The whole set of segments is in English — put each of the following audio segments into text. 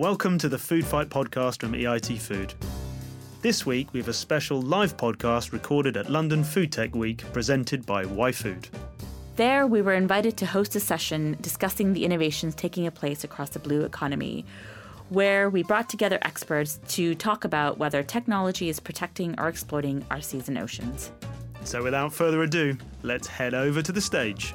Welcome to the Food Fight podcast from EIT Food. This week we have a special live podcast recorded at London Food Tech Week presented by YFood. There, we were invited to host a session discussing the innovations taking place across the blue economy, where we brought together experts to talk about whether technology is protecting or exploiting our seas and oceans. So, without further ado, let's head over to the stage.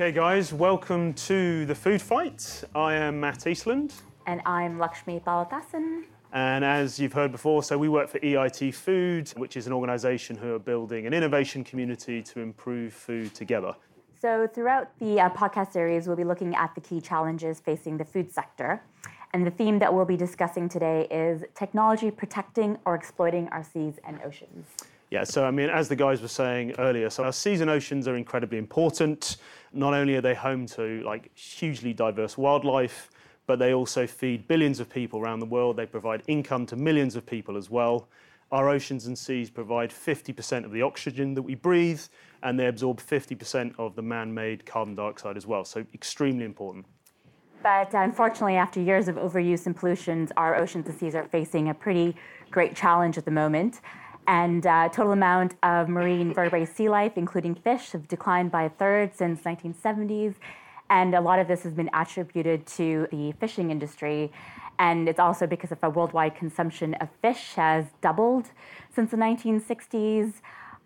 Okay, guys, welcome to the Food Fight. I am Matt Eastland. And I'm Lukxmi Palathasan. And as you've heard before, so we work for EIT Food, which is an organisation who are building an innovation community to improve food together. So, throughout the uh, podcast series, we'll be looking at the key challenges facing the food sector. And the theme that we'll be discussing today is technology protecting or exploiting our seas and oceans. Yeah, so I mean, as the guys were saying earlier, so our seas and oceans are incredibly important. Not only are they home to like hugely diverse wildlife, but they also feed billions of people around the world. They provide income to millions of people as well. Our oceans and seas provide 50% of the oxygen that we breathe, and they absorb 50% of the man made carbon dioxide as well. So, extremely important. But unfortunately, after years of overuse and pollutions, our oceans and seas are facing a pretty great challenge at the moment. And uh, total amount of marine vertebrate sea life, including fish, have declined by a third since 1970s. And a lot of this has been attributed to the fishing industry. And it's also because of a worldwide consumption of fish has doubled since the 1960s.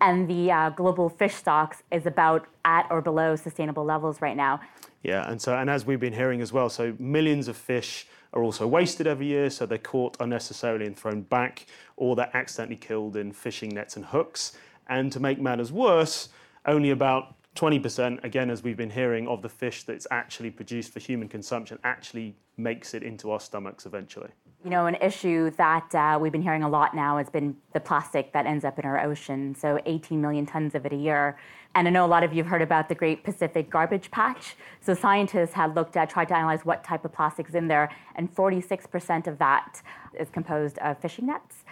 And the uh, global fish stocks is about at or below sustainable levels right now. Yeah, and so and as we've been hearing as well, so millions of fish are also wasted every year, so they're caught unnecessarily and thrown back, or they're accidentally killed in fishing nets and hooks. And to make matters worse, only about 20%, again, as we've been hearing, of the fish that's actually produced for human consumption actually makes it into our stomachs eventually. You know, an issue that uh, we've been hearing a lot now has been the plastic that ends up in our ocean. So 18 million tons of it a year. And I know a lot of you have heard about the Great Pacific Garbage Patch. So scientists had looked at, tried to analyze what type of plastic is in there, and 46% of that is composed of fishing nets.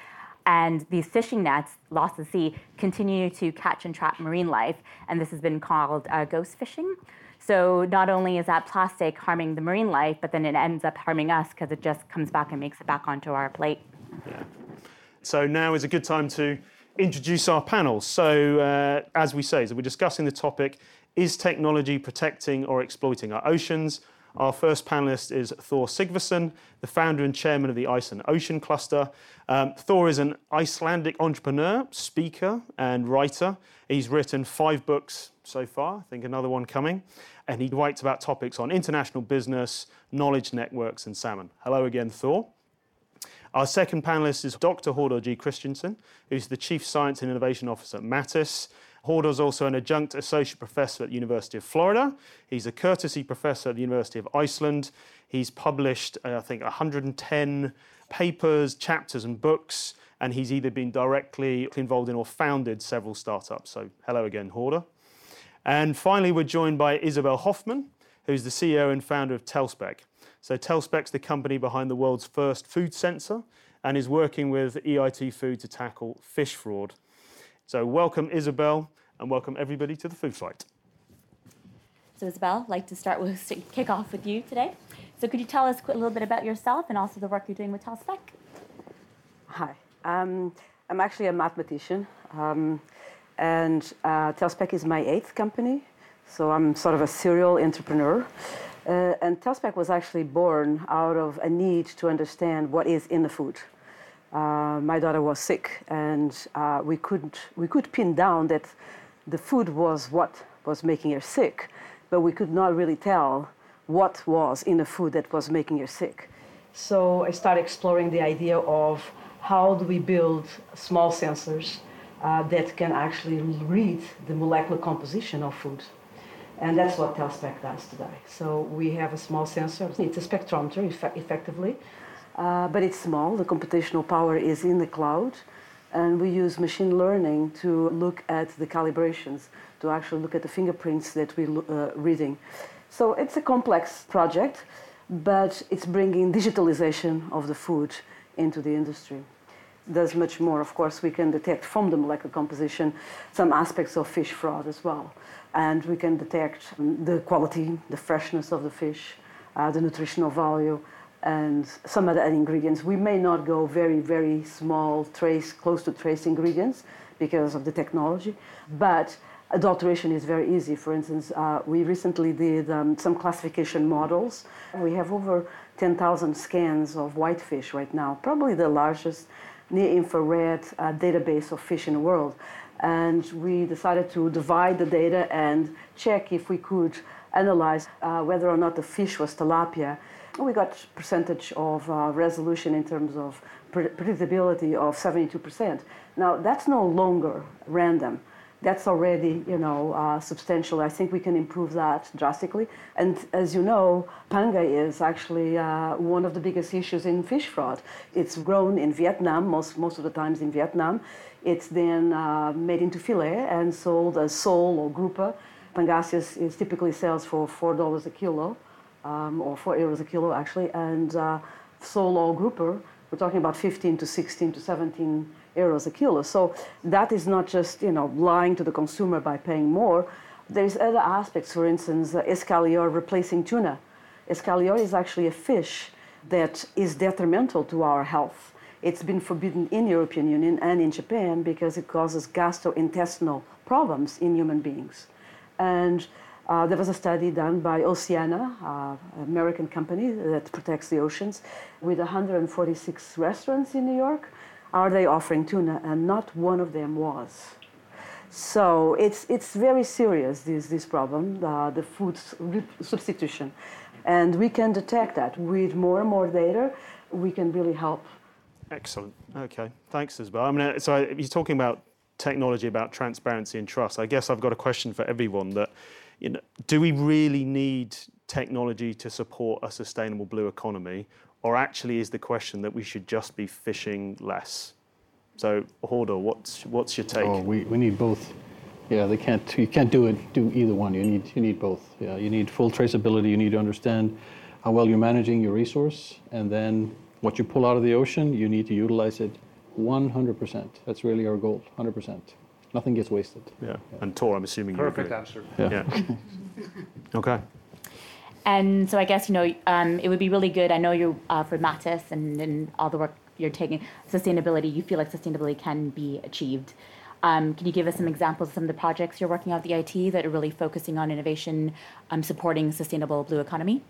And these fishing nets, lost at sea, continue to catch and trap marine life, and this has been called uh, ghost fishing. So not only is that plastic harming the marine life, but then it ends up harming us because it just comes back and makes it back onto our plate. Yeah. So now is a good time to introduce our panel. So uh, as we say, so we're discussing the topic: Is technology protecting or exploiting our oceans? Our first panelist is Thor Sigfusson, the founder and chairman of the Iceland Ocean Cluster. Um, Thor is an Icelandic entrepreneur, speaker, and writer. He's written five books so far, I think another one coming. And he writes about topics on international business, knowledge networks, and salmon. Hello again, Thor. Our second panelist is Dr. Hordur G. Kristinsson, who's the Chief Science and Innovation Officer at Matis. Hordur is also an adjunct associate professor at the University of Florida. He's a courtesy professor at the University of Iceland. He's published, uh, I think, 110 papers, chapters, and books, and he's either been directly involved in or founded several startups. So, hello again, Hordur. And finally, we're joined by Isabel Hoffmann, who's the CEO and founder of Tellspec. So, Tellspec's the company behind the world's first food sensor and is working with EIT Food to tackle fish fraud. So, welcome, Isabel, and welcome everybody to the Food Fight. So, Isabel, I'd like to start with kick off with you today. So, could you tell us a little bit about yourself and also the work you're doing with Tellspec? Hi, um, I'm actually a mathematician, um, and uh, Tellspec is my eighth company. So I'm sort of a serial entrepreneur. Uh, and Tellspec was actually born out of a need to understand what is in the food uh, my daughter was sick, and uh, we couldn't we could pin down that the food was what was making her sick, but we could not really tell what was in the food that was making her sick. So I started exploring the idea of how do we build small sensors uh, that can actually read the molecular composition of food. And that's what Tellspec does today. So we have a small sensor, it's a spectrometer eff- effectively, uh, but it's small. The computational power is in the cloud, and we use machine learning to look at the calibrations, to actually look at the fingerprints that we're uh, reading. So it's a complex project, but it's bringing digitalization of the food into the industry. does much more. Of course, we can detect from the molecular composition some aspects of fish fraud as well. And we can detect the quality, the freshness of the fish, uh, the nutritional value, and some other ingredients. We may not go very, very small, trace, close to trace ingredients because of the technology, but adulteration is very easy. For instance, uh, we recently did um, some classification models. We have over 10,000 scans of whitefish right now, probably the largest near infrared uh, database of fish in the world. And we decided to divide the data and check if we could analyze uh, whether or not the fish was tilapia. We got percentage of uh, resolution in terms of predictability of 72%. Now, that's no longer random that's already you know uh, substantial. I think we can improve that drastically. And as you know, panga is actually uh, one of the biggest issues in fish fraud. It's grown in Vietnam most most of the times in Vietnam. It's then uh, made into fillet and sold as sole or grouper. Pangasius is typically sells for four dollars a kilo, um, or four euros a kilo actually, and uh, sole or grouper we're talking about 15 to 16 to 17 euros a kilo. So that is not just you know lying to the consumer by paying more. There's other aspects. For instance, uh, escolar replacing tuna. Escolar is actually a fish that is detrimental to our health. It's been forbidden in European Union and in Japan because it causes gastrointestinal problems in human beings. And uh, there was a study done by Oceana, uh, an American company that protects the oceans, with 146 restaurants in New York are they offering tuna? And not one of them was. So it's, it's very serious, this, this problem, uh, the food substitution. And we can detect that. With more and more data, we can really help. Excellent. Okay. Thanks, Isabel. I mean, so you're talking about technology, about transparency and trust. I guess I've got a question for everyone that, you know, do we really need technology to support a sustainable blue economy? Or actually is the question that we should just be fishing less? So, Hordur, what's, what's your take? Oh, we, we need both. Yeah, they can't, you can't do it, do either one. You need, you need both. Yeah, you need full traceability. You need to understand how well you're managing your resource. And then what you pull out of the ocean, you need to utilize it 100%. That's really our goal, 100%. Nothing gets wasted. Yeah. yeah. And Thor, I'm assuming you're Perfect answer. Yeah. yeah. okay. And so I guess you know um, it would be really good. I know you uh, for Matis and, and all the work you're taking sustainability. You feel like sustainability can be achieved. Um, can you give us some examples of some of the projects you're working on at the EIT that are really focusing on innovation, um, supporting sustainable blue economy?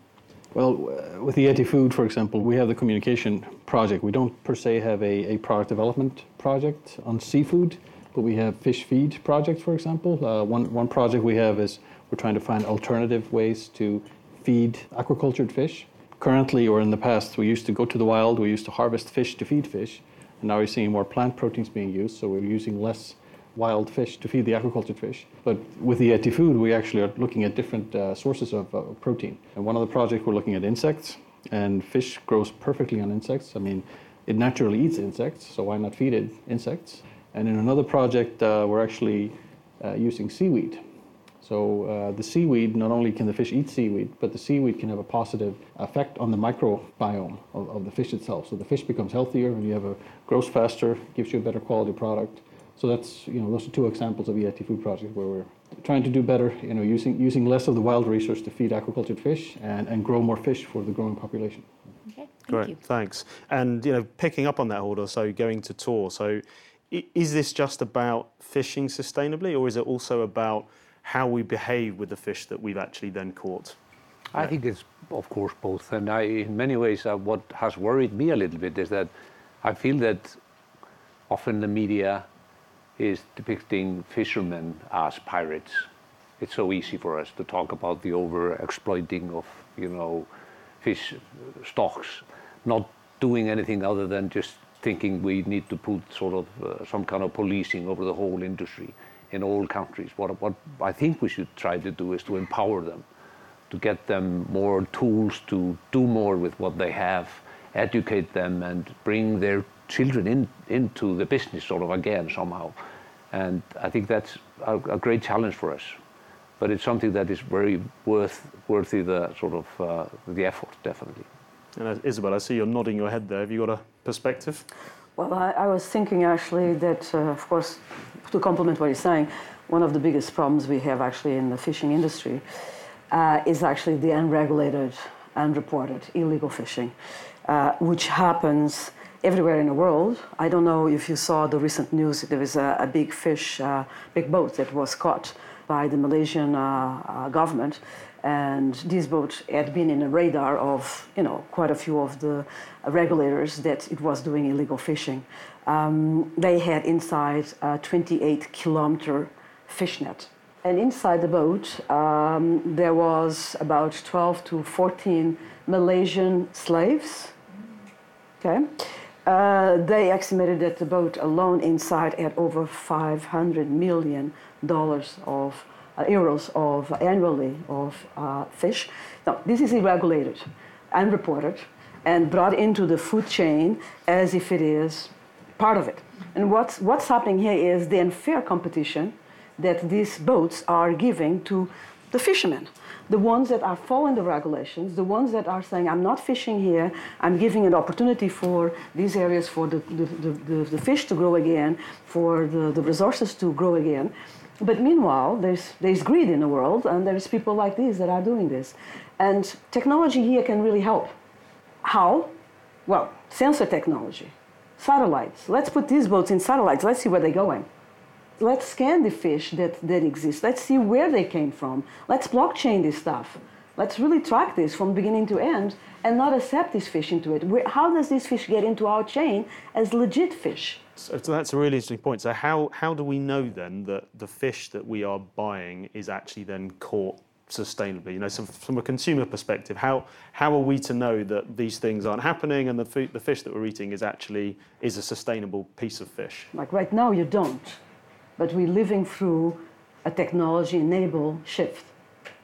Well, with the EIT Food, for example, we have the communication project. We don't per se have a, a product development project on seafood, but we have fish feed project, for example. Uh, one, one project we have is we're trying to find alternative ways to feed aquacultured fish. Currently, or in the past, we used to go to the wild, we used to harvest fish to feed fish, and now we're seeing more plant proteins being used, so we're using less wild fish to feed the aquacultured fish. But with the EIT food, we actually are looking at different uh, sources of uh, protein. And one of the projects, we're looking at insects, and fish grows perfectly on insects. I mean, it naturally eats insects, so why not feed it insects? And in another project, uh, we're actually uh, using seaweed so uh, the seaweed, not only can the fish eat seaweed, but the seaweed can have a positive effect on the microbiome of, of the fish itself. So the fish becomes healthier, and you have a grows faster, gives you a better quality product. So that's you know those are two examples of EIT food project where we're trying to do better, you know, using using less of the wild resource to feed aquacultured fish and, and grow more fish for the growing population. Okay, thank Great, you. thanks. And you know, picking up on that order, so going to Thor, so is this just about fishing sustainably, or is it also about how we behave with the fish that we've actually then caught? I think it's, of course, both. And I, in many ways, uh, what has worried me a little bit is that I feel that often the media is depicting fishermen as pirates. It's so easy for us to talk about the over exploiting of, you know, fish stocks, not doing anything other than just thinking we need to put sort of uh, some kind of policing over the whole industry in all countries. What, what I think we should try to do is to empower them, to get them more tools to do more with what they have, educate them, and bring their children in, into the business sort of again somehow. And I think that's a, a great challenge for us. But it's something that is very worth, worthy the sort of uh, the effort, definitely. And uh, Isabel, I see you're nodding your head there. Have you got a perspective? Well, I, I was thinking actually that, uh, of course, to complement what you're saying, one of the biggest problems we have actually in the fishing industry uh, is actually the unregulated, unreported illegal fishing, uh, which happens everywhere in the world. I don't know if you saw the recent news. There was a, a big fish, uh, big boat that was caught by the Malaysian uh, uh, government, and this boat had been in the radar of you know quite a few of the regulators that it was doing illegal fishing. Um, they had inside a 28 kilometer fish net. And inside the boat, um, there was about 12 to 14 Malaysian slaves. Okay. Uh, they estimated that the boat alone inside had over 500 million dollars of euros of uh, annually of uh, fish. Now, this is irregulated, unreported, and brought into the food chain as if it is part of it. And what's, what's happening here is the unfair competition that these boats are giving to the fishermen. The ones that are following the regulations, the ones that are saying, I'm not fishing here, I'm giving an opportunity for these areas for the, the, the, the fish to grow again, for the, the resources to grow again. But meanwhile, there's, there's greed in the world, and there's people like these that are doing this. And technology here can really help. How? Well, sensor technology, satellites. Let's put these boats in satellites, let's see where they're going let's scan the fish that, that exist. Let's see where they came from. Let's blockchain this stuff. Let's really track this from beginning to end and not accept this fish into it. Where, how does this fish get into our chain as legit fish? So, so, that's a really interesting point. So how, how do we know then that the fish that we are buying is actually then caught sustainably? You know, so from a consumer perspective, how, how are we to know that these things aren't happening and the, food, the fish that we're eating is actually is a sustainable piece of fish? Like right now, you don't but we're living through a technology enabled shift,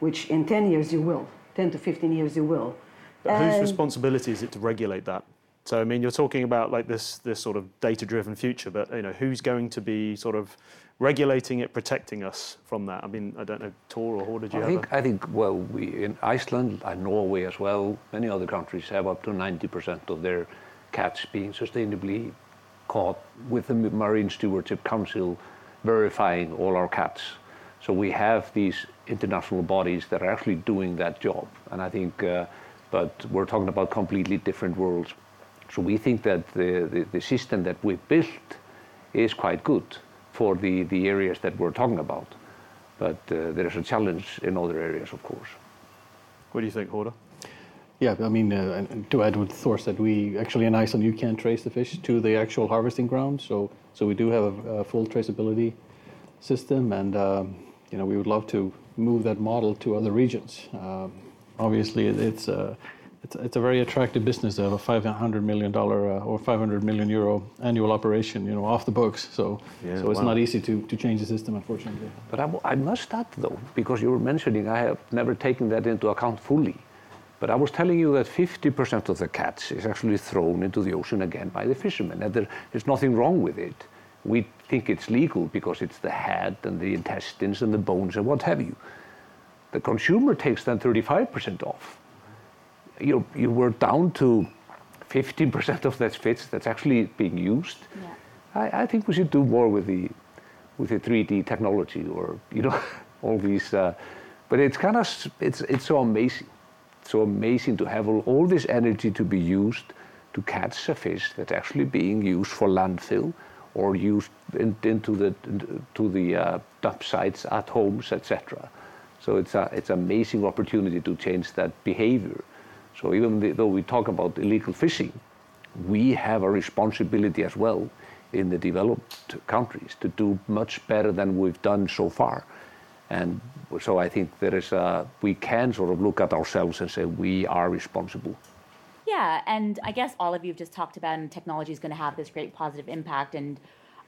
which in 10 years you will, 10 to 15 years you will. But whose responsibility is it to regulate that? So I mean, you're talking about like this this sort of data-driven future, but you know, who's going to be sort of regulating it, protecting us from that? I mean, I don't know, Thor or Hor, did you I have think, a... I think, well, we, in Iceland and Norway as well, many other countries have up to 90% of their catch being sustainably caught with the Marine Stewardship Council verifying all our cats. So we have these international bodies that are actually doing that job. And I think, uh, but we're talking about completely different worlds. So we think that the, the, the system that we built is quite good for the, the areas that we're talking about. But uh, there's a challenge in other areas, of course. What do you think, Hordur? Yeah, I mean, uh, to add what Thor said, we actually in Iceland you can trace the fish to the actual harvesting ground. So, so we do have a, a full traceability system, and um, you know we would love to move that model to other regions. Um, obviously, it's a it's, it's, a very attractive business of a 500 million dollar uh, or 500 million euro annual operation, you know, off the books. So, yeah, so it's wow. not easy to, to change the system, unfortunately. But I, I must add, though, because you were mentioning, I have never taken that into account fully. But I was telling you that 50% of the catch is actually thrown into the ocean again by the fishermen, and there is nothing wrong with it. We think it's legal because it's the head and the intestines and the bones and what have you. The consumer takes then 35% off. You, you were down to 15% of that fish that's actually being used. Yeah. I, I, think we should do more with the, with the 3D technology or, you know, all these. Uh, but it's kind of, it's, it's so amazing so amazing to have all, all this energy to be used to catch a fish that's actually being used for landfill or used in, into the to the uh, dump sites at homes, etc. So it's a it's an amazing opportunity to change that behavior. So even though we talk about illegal fishing, we have a responsibility as well in the developed countries to do much better than we've done so far. And so I think there is a, we can sort of look at ourselves and say we are responsible. Yeah, and I guess all of you have just talked about and technology is going to have this great positive impact and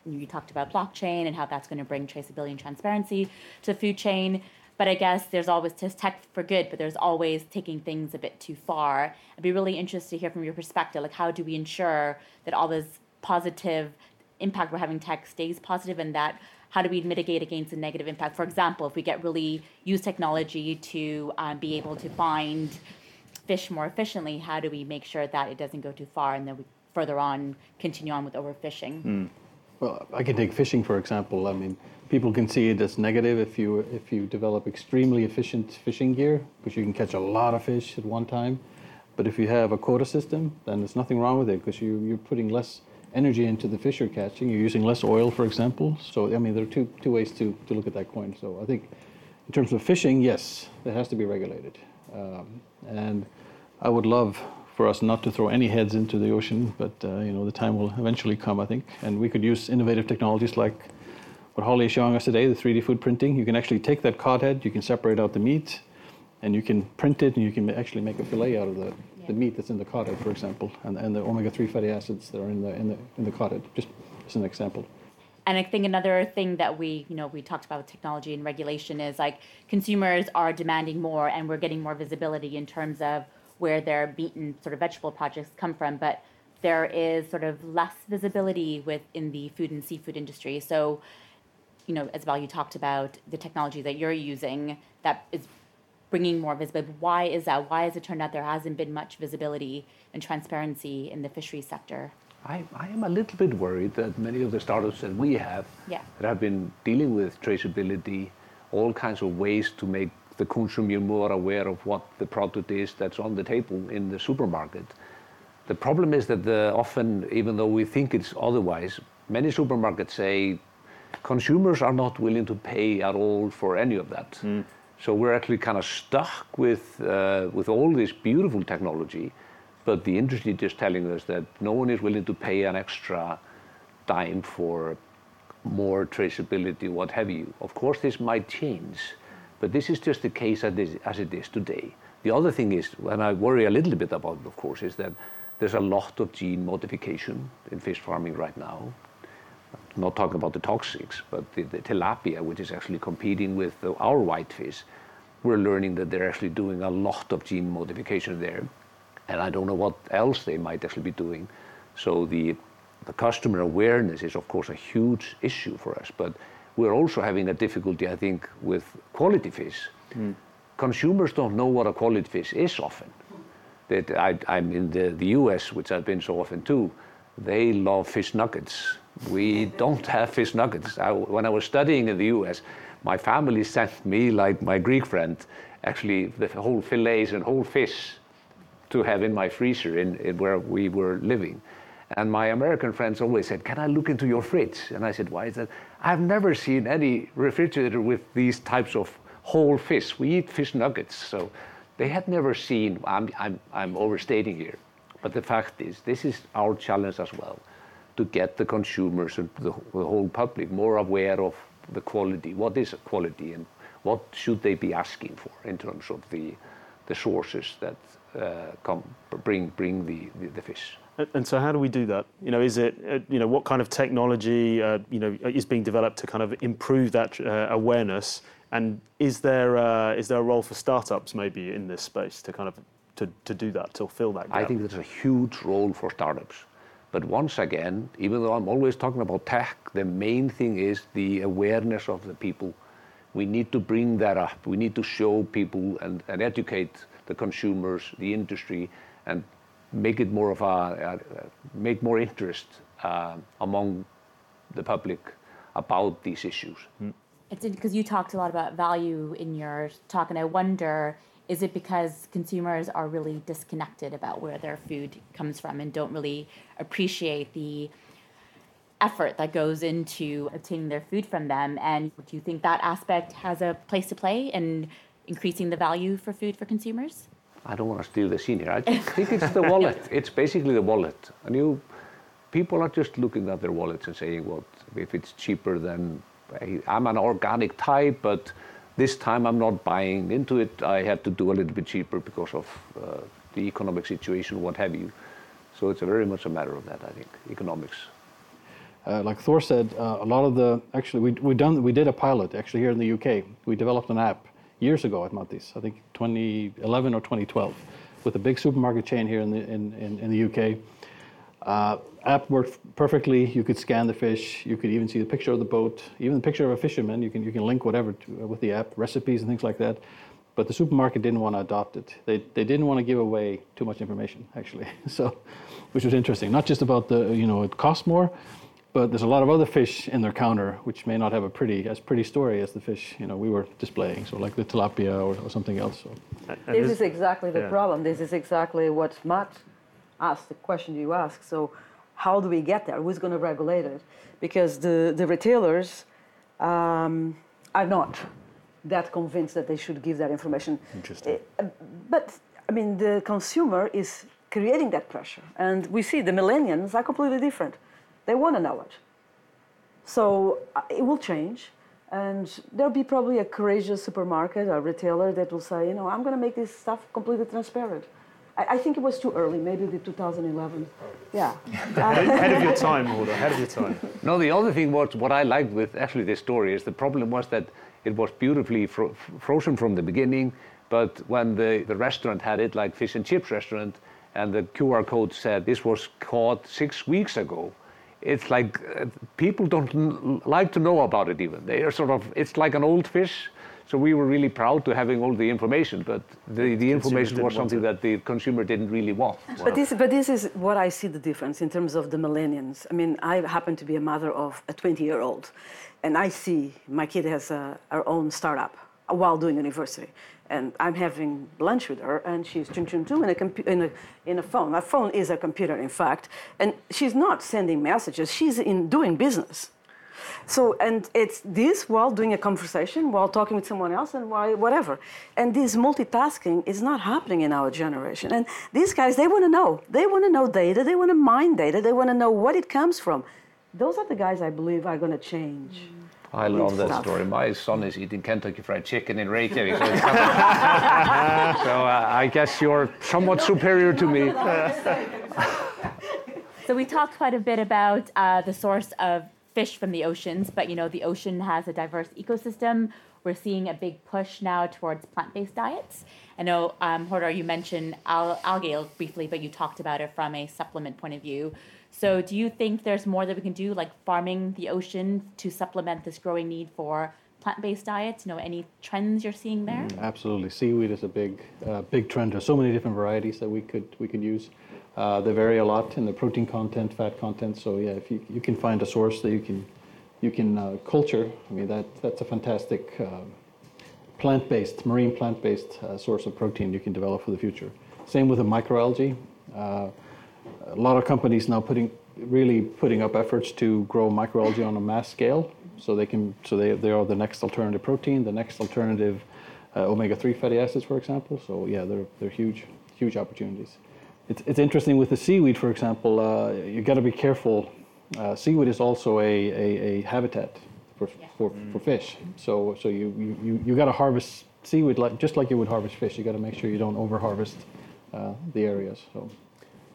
you talked about blockchain and how that's going to bring traceability and transparency to the food chain. But I guess there's always tech for good, but there's always taking things a bit too far. I'd be really interested to hear from your perspective, like how do we ensure that all this positive impact we're having tech stays positive and that how do we mitigate against the negative impact? For example, if we get really use technology to um, be able to find fish more efficiently, how do we make sure that it doesn't go too far and then we further on continue on with overfishing. Hmm. Well, I can take fishing for example. I mean, people can see it as negative if you if you develop extremely efficient fishing gear, because you can catch a lot of fish at one time. But if you have a quota system, then there's nothing wrong with it because you, you're putting less energy into the fish you're catching. You're using less oil, for example. So I mean, there are two two ways to to look at that coin. So I think, in terms of fishing, yes, it has to be regulated, um, and I would love for us not to throw any heads into the ocean, but uh, you know the time will eventually come, I think, and we could use innovative technologies like what Holly is showing us today, the 3D food printing. You can actually take that cod head, you can separate out the meat, and you can print it, and you can actually make a fillet out of the, the meat that's in the cod head, for example, and, and the omega-3 fatty acids that are in the in the in the cod head. Just as an example. And I think another thing that we, you know, we talked about with technology and regulation is like consumers are demanding more, and we're getting more visibility in terms of where their meat and sort of vegetable projects come from, but there is sort of less visibility within the food and seafood industry. So, you know, Isabel, you talked about the technology that you're using that is bringing more visibility. Why is that? Why has it turned out there hasn't been much visibility and transparency in the fisheries sector? I, I am a little bit worried that many of the startups that we have Yeah. that have been dealing with traceability, all kinds of ways to make the consumer more aware of what the product is that's on the table in the supermarket. The problem is that the, often, even though we think it's otherwise, many supermarkets say consumers are not willing to pay at all for any of that. So we're actually kind of stuck with, uh, with all this beautiful technology, but the industry is telling us that no one is willing to pay an extra dime for more traceability, what have you. Of course, this might change, but this is just the case as it is- it today. The other thing is, and I worry a little bit about, of course, is that there's a lot of gene modification in fish farming right now. Not talking about the toxics, but the, the tilapia, which is actually competing with our whitefish. We're learning that they're actually doing a lot of gene modification there, and I don't know what else they might actually be doing. So the the customer awareness is, of course, a huge issue for us. But we're also having a difficulty, I think, with quality fish. Hmm. Consumers don't know what a quality fish is often. That I, I'm in the, the US, which I've been so often too, they love fish nuggets. We don't have fish nuggets. I, when I was studying in the US, my family sent me, like my Greek friend, actually the whole fillets and whole fish to have in my freezer in, in where we were living. And my American friends always said, Can I look into your fridge? And I said, Why is that? I've never seen any refrigerator with these types of whole fish. We eat fish nuggets. So they had never seen, I'm, I'm, I'm overstating here. But the fact is, this is our challenge as well to get the consumers and the, the whole public more aware of the quality. What is quality and what should they be asking for in terms of the, the sources that uh, come, bring, bring the, the, the fish. And- so, how do we do that? You know, is it uh, you know what kind of technology uh, you know is being developed to kind of improve that uh, awareness? And is there uh, is there a role for startups maybe in this space to kind of to, to do that to fill that gap? I think there's a huge role for startups. But once again, even though I'm always talking about tech, the main thing is the awareness of the people. We need to bring that up. We need to show people and, and educate the consumers, the industry, and make it more of a, a make more interest uh, among the public about these issues. It's because you talked a lot about value in your talk, and I wonder is it because consumers are really disconnected about where their food comes from and don't really appreciate the effort that goes into obtaining their food from them? And do you think that aspect has a place to play in increasing the value for food for consumers? I don't want to steal the scene here. I think it's the wallet. It's basically the wallet. And you, people are just looking at their wallets and saying, well, if it's cheaper than, I'm an organic type, but this time I'm not buying into it. I had to do a little bit cheaper because of uh, the economic situation, what have you. So it's very much a matter of that, I think, economics. Uh, like Thor said, uh, a lot of the actually we we done we did a pilot actually here in the UK. We developed an app years ago at Mattis, I think 2011 or 2012, with a big supermarket chain here in the in in, in the UK. Uh, app worked perfectly. You could scan the fish. You could even see the picture of the boat, even the picture of a fisherman. You can you can link whatever to, uh, with the app, recipes and things like that. but the supermarket didn't want to adopt it. They, they didn't want to give away too much information, actually. So, which was interesting. Not just about the, you know, it costs more, but there's a lot of other fish in their counter which may not have a pretty as pretty story as the fish, you know, we were displaying. So like the tilapia or, or something else. So. This is- is exactly the yeah. problem. This is exactly what Matt asked, the question you asked. So, how do we get there? Who's going to regulate it? Because the, the retailers um, are not that convinced that they should give that information. Interesting. Uh, But, I mean, the consumer is creating that pressure. And we see the millennials are completely different. They want to know it. So uh, it will change. And there'll be probably a courageous supermarket or retailer that will say, you know, I'm going to make this stuff completely transparent. I, I think it was too early, maybe the 2011. Yeah. ahead of your time, Hordur, ahead of your time. No, the other thing was what I liked with actually this story is the problem was that it was beautifully fro- frozen from the beginning, but when the, the restaurant had it, like fish and chips restaurant, and the QR code said this was caught six weeks ago, it's like uh, people don't n- like to know about it even. They are sort of, it's like an old fish. So we were really proud to having all the information, but the, the information was something that the consumer didn't really want. But this, but this is what I see the difference in terms of the millennials. I mean, I happen to be a mother of a 20-year-old, and I see my kid has a, her own startup while doing university, and I'm having lunch with her, and she's chun chun chun in a, compu- in a in a phone. My phone is a computer, in fact, and she's not sending messages. She's in doing business. So, and it's this while doing a conversation, while talking with someone else, and while whatever. And this multitasking is not happening in our generation. And these guys, they want to know. They want to know data. They want to mine data. They want to know what it comes from. Those are the guys I believe are going to change. I love that stuff. story. My son is eating Kentucky Fried Chicken in Reykjavik, so, it's kind of- so uh, I guess you're somewhat superior to me. So we talked quite a bit about uh, the source of fish from the oceans, but you know the ocean has a diverse ecosystem. We're seeing a big push now towards plant-based diets. I know, um, Hordur, you mentioned al- algae briefly, but you talked about it from a supplement point of view. So do you think there's more that we can do, like farming the ocean, to supplement this growing need for plant-based diets? You know, any trends you're seeing there? Absolutely, seaweed is a big, uh, big trend. There's so many different varieties that we could we could use. Uh, they vary a lot in the protein content, fat content. So yeah, if you, you can find a source that you can you can uh, culture, I mean that that's a fantastic um, plant-based, marine plant-based uh, source of protein you can develop for the future. Same with the microalgae. A lot of companies now putting really putting up efforts to grow microalgae on a mass scale, so they can so they they are the next alternative protein, the next alternative uh, omega-3 fatty acids, for example. So yeah, they're they're huge huge opportunities. It's it's interesting with the seaweed, for example. Uh, you got to be careful. Uh, seaweed is also a, a, a habitat for, for, for fish. So so you you, you, you got to harvest seaweed like just like you would harvest fish. You got to make sure you don't over harvest uh, the areas. So.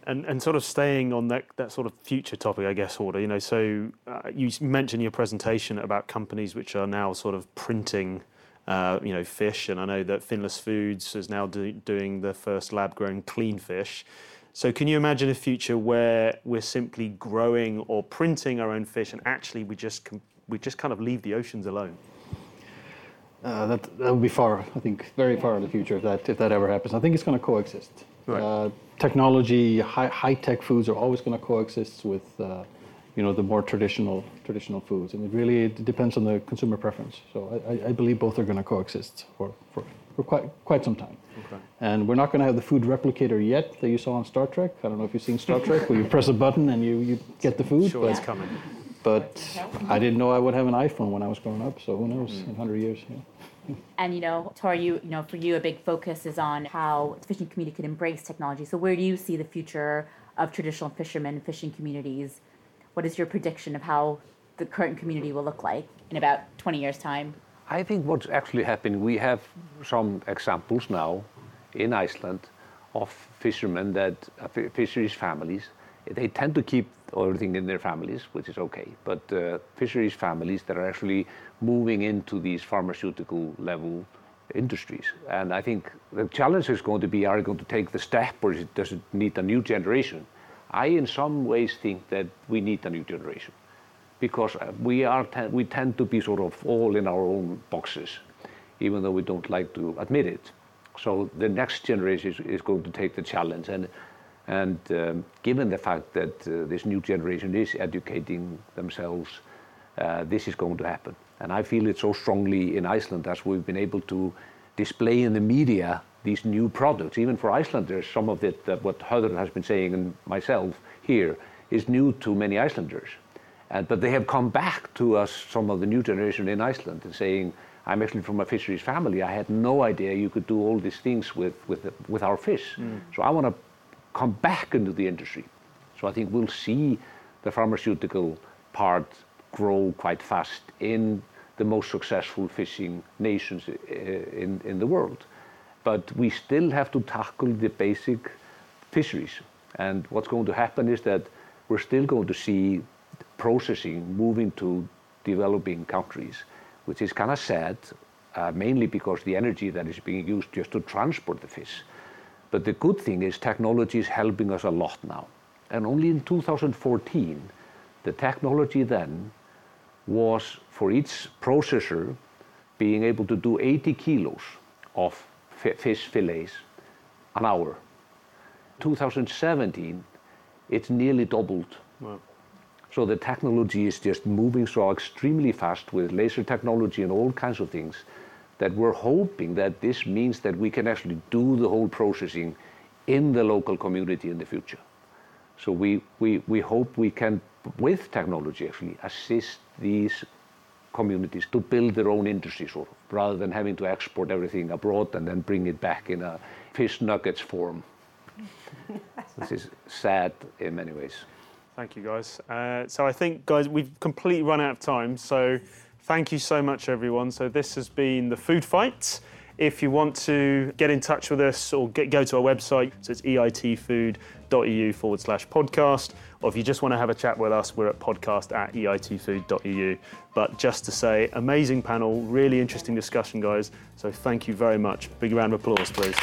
And, and sort of staying on that, that sort of future topic, I guess, Hordur, you know, so uh, you mentioned your presentation about companies which are now sort of printing, uh, you know, fish, and I know that Finless Foods is now do, doing the first lab-grown clean fish. So can you imagine a future where we're simply growing or printing our own fish, and actually we just we just kind of leave the oceans alone? Uh, that that would be far, I think, very far in the future if that if that ever happens. I think it's going to coexist. Right. Uh, technology, high high tech foods are always going to coexist with, uh, you know, the more traditional traditional foods, and it really it depends on the consumer preference. So I, I- I believe both are going to coexist for, for, for quite quite some time. Okay. And we're not going to have the food replicator yet that you saw on Star Trek. I don't know if you've seen Star Trek, where you press a button and you, you get the food. Sure, but- it's coming. But I didn't know I would have an iPhone when I was growing up. So who knows? Mm. In 100 years. Yeah. And you know, Thor, you you know, for you, a big focus is on how the fishing community could embrace technology. So, where do you see the future of traditional fishermen, fishing communities? What is your prediction of how the current community will look like in about 20 years' time? I think what's actually happening, we have some examples now in Iceland of fishermen that, uh, fisheries families, they tend to keep everything in their families, which is okay, but uh, fisheries families that are actually moving into these pharmaceutical level industries. And I think the challenge is going to be, are you going to take the step or does it need a new generation? I, in some ways, think that we need a new generation because uh, we are te- we tend to be sort of all in our own boxes. even though we don't like to admit it. So the next generation is, is going to take the challenge. And, and um, given the fact that uh, this new generation is educating themselves, uh, this is going to happen. And I feel it so strongly in Iceland as we've been able to display in the media these new products. Even for Icelanders, some of it, uh, what Hordur has been saying and myself here, is new to many Icelanders. And, but they have come back to us, some of the new generation in Iceland, and saying, I'm actually from a fisheries family. I had no idea you could do all these things with, with, with our fish. Mm. So I want to come back into the industry. So I think we'll see the pharmaceutical part grow quite fast in the most successful fishing nations in, in the world. But we still have to tackle the basic fisheries. And what's going to happen is that we're still going to see processing moving to developing countries which is kind of sad, uh, mainly because the energy that is being used just to transport the fish. But the good thing is technology is helping us a lot now. And only in 2014, the technology then was for each processor being able to do 80 kilos of fish fillets an hour. 2017, it's nearly doubled. Wow. So the technology is just moving so extremely fast with laser technology and all kinds of things that we're hoping that this means that we can actually do the whole processing in the local community in the future. So we, we, we hope we can, with technology actually, assist these communities to build their own industry sort of, rather than having to export everything abroad and then bring it back in a fish nuggets form. this is sad in many ways. Thank you, guys. Uh, so I think, guys, we've completely run out of time. So thank you so much, everyone. So this has been the Food Fight. If you want to get in touch with us or get, go to our website, so it's eitfood.eu forward slash podcast. Or if you just want to have a chat with us, we're at podcast at eitfood.eu. But just to say, amazing panel, really interesting discussion, guys. So thank you very much. Big round of applause, please.